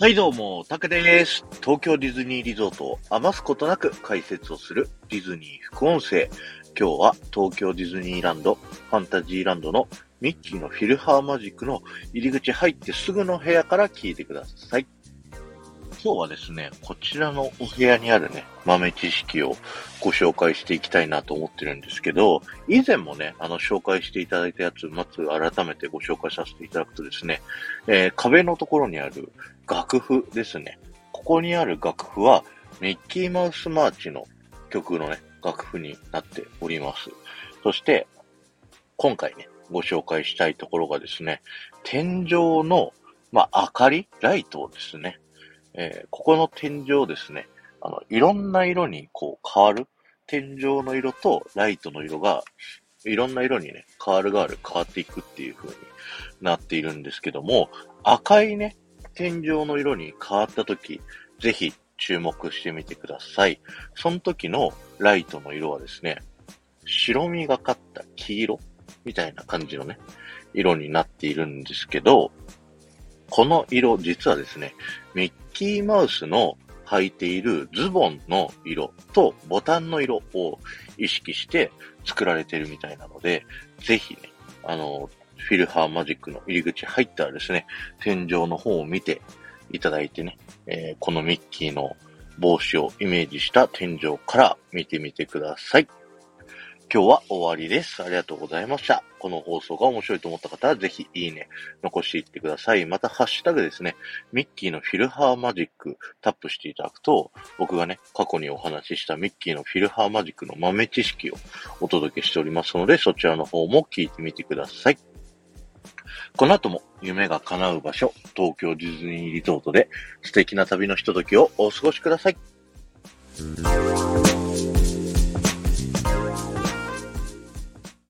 はいどうも、タクです。東京ディズニーリゾートを余すことなく解説をするディズニー副音声。今日は東京ディズニーランド、ファンタジーランドのミッキーのフィルハーマジックの入り口入ってすぐの部屋から聞いてください。今日はですね、こちらのお部屋にあるね、豆知識をご紹介していきたいなと思ってるんですけど、以前もね、あの、紹介していただいたやつ、まず改めてご紹介させていただくとですね、えー、壁のところにある楽譜ですね。ここにある楽譜は、ミッキーマウスマーチの曲のね、楽譜になっております。そして、今回ね、ご紹介したいところがですね、天井の、まあ、明かりライトをですね、えー、ここの天井ですね、あの、いろんな色にこう変わる。天井の色とライトの色が、いろんな色にね、変わる変わる変わっていくっていう風になっているんですけども、赤いね、天井の色に変わった時、ぜひ注目してみてください。その時のライトの色はですね、白みがかった黄色みたいな感じのね、色になっているんですけど、この色、実はですね、ミッキーマウスの履いているズボンの色とボタンの色を意識して作られてるみたいなので、ぜひね、あの、フィルハーマジックの入り口入ったらですね、天井の方を見ていただいてね、えー、このミッキーの帽子をイメージした天井から見てみてください。今日は終わりです。ありがとうございました。この放送が面白いと思った方は、ぜひいいね、残していってください。また、ハッシュタグですね、ミッキーのフィルハーマジックタップしていただくと、僕がね、過去にお話ししたミッキーのフィルハーマジックの豆知識をお届けしておりますので、そちらの方も聞いてみてください。この後も夢が叶う場所、東京ディズニーリゾートで素敵な旅のひとときをお過ごしください。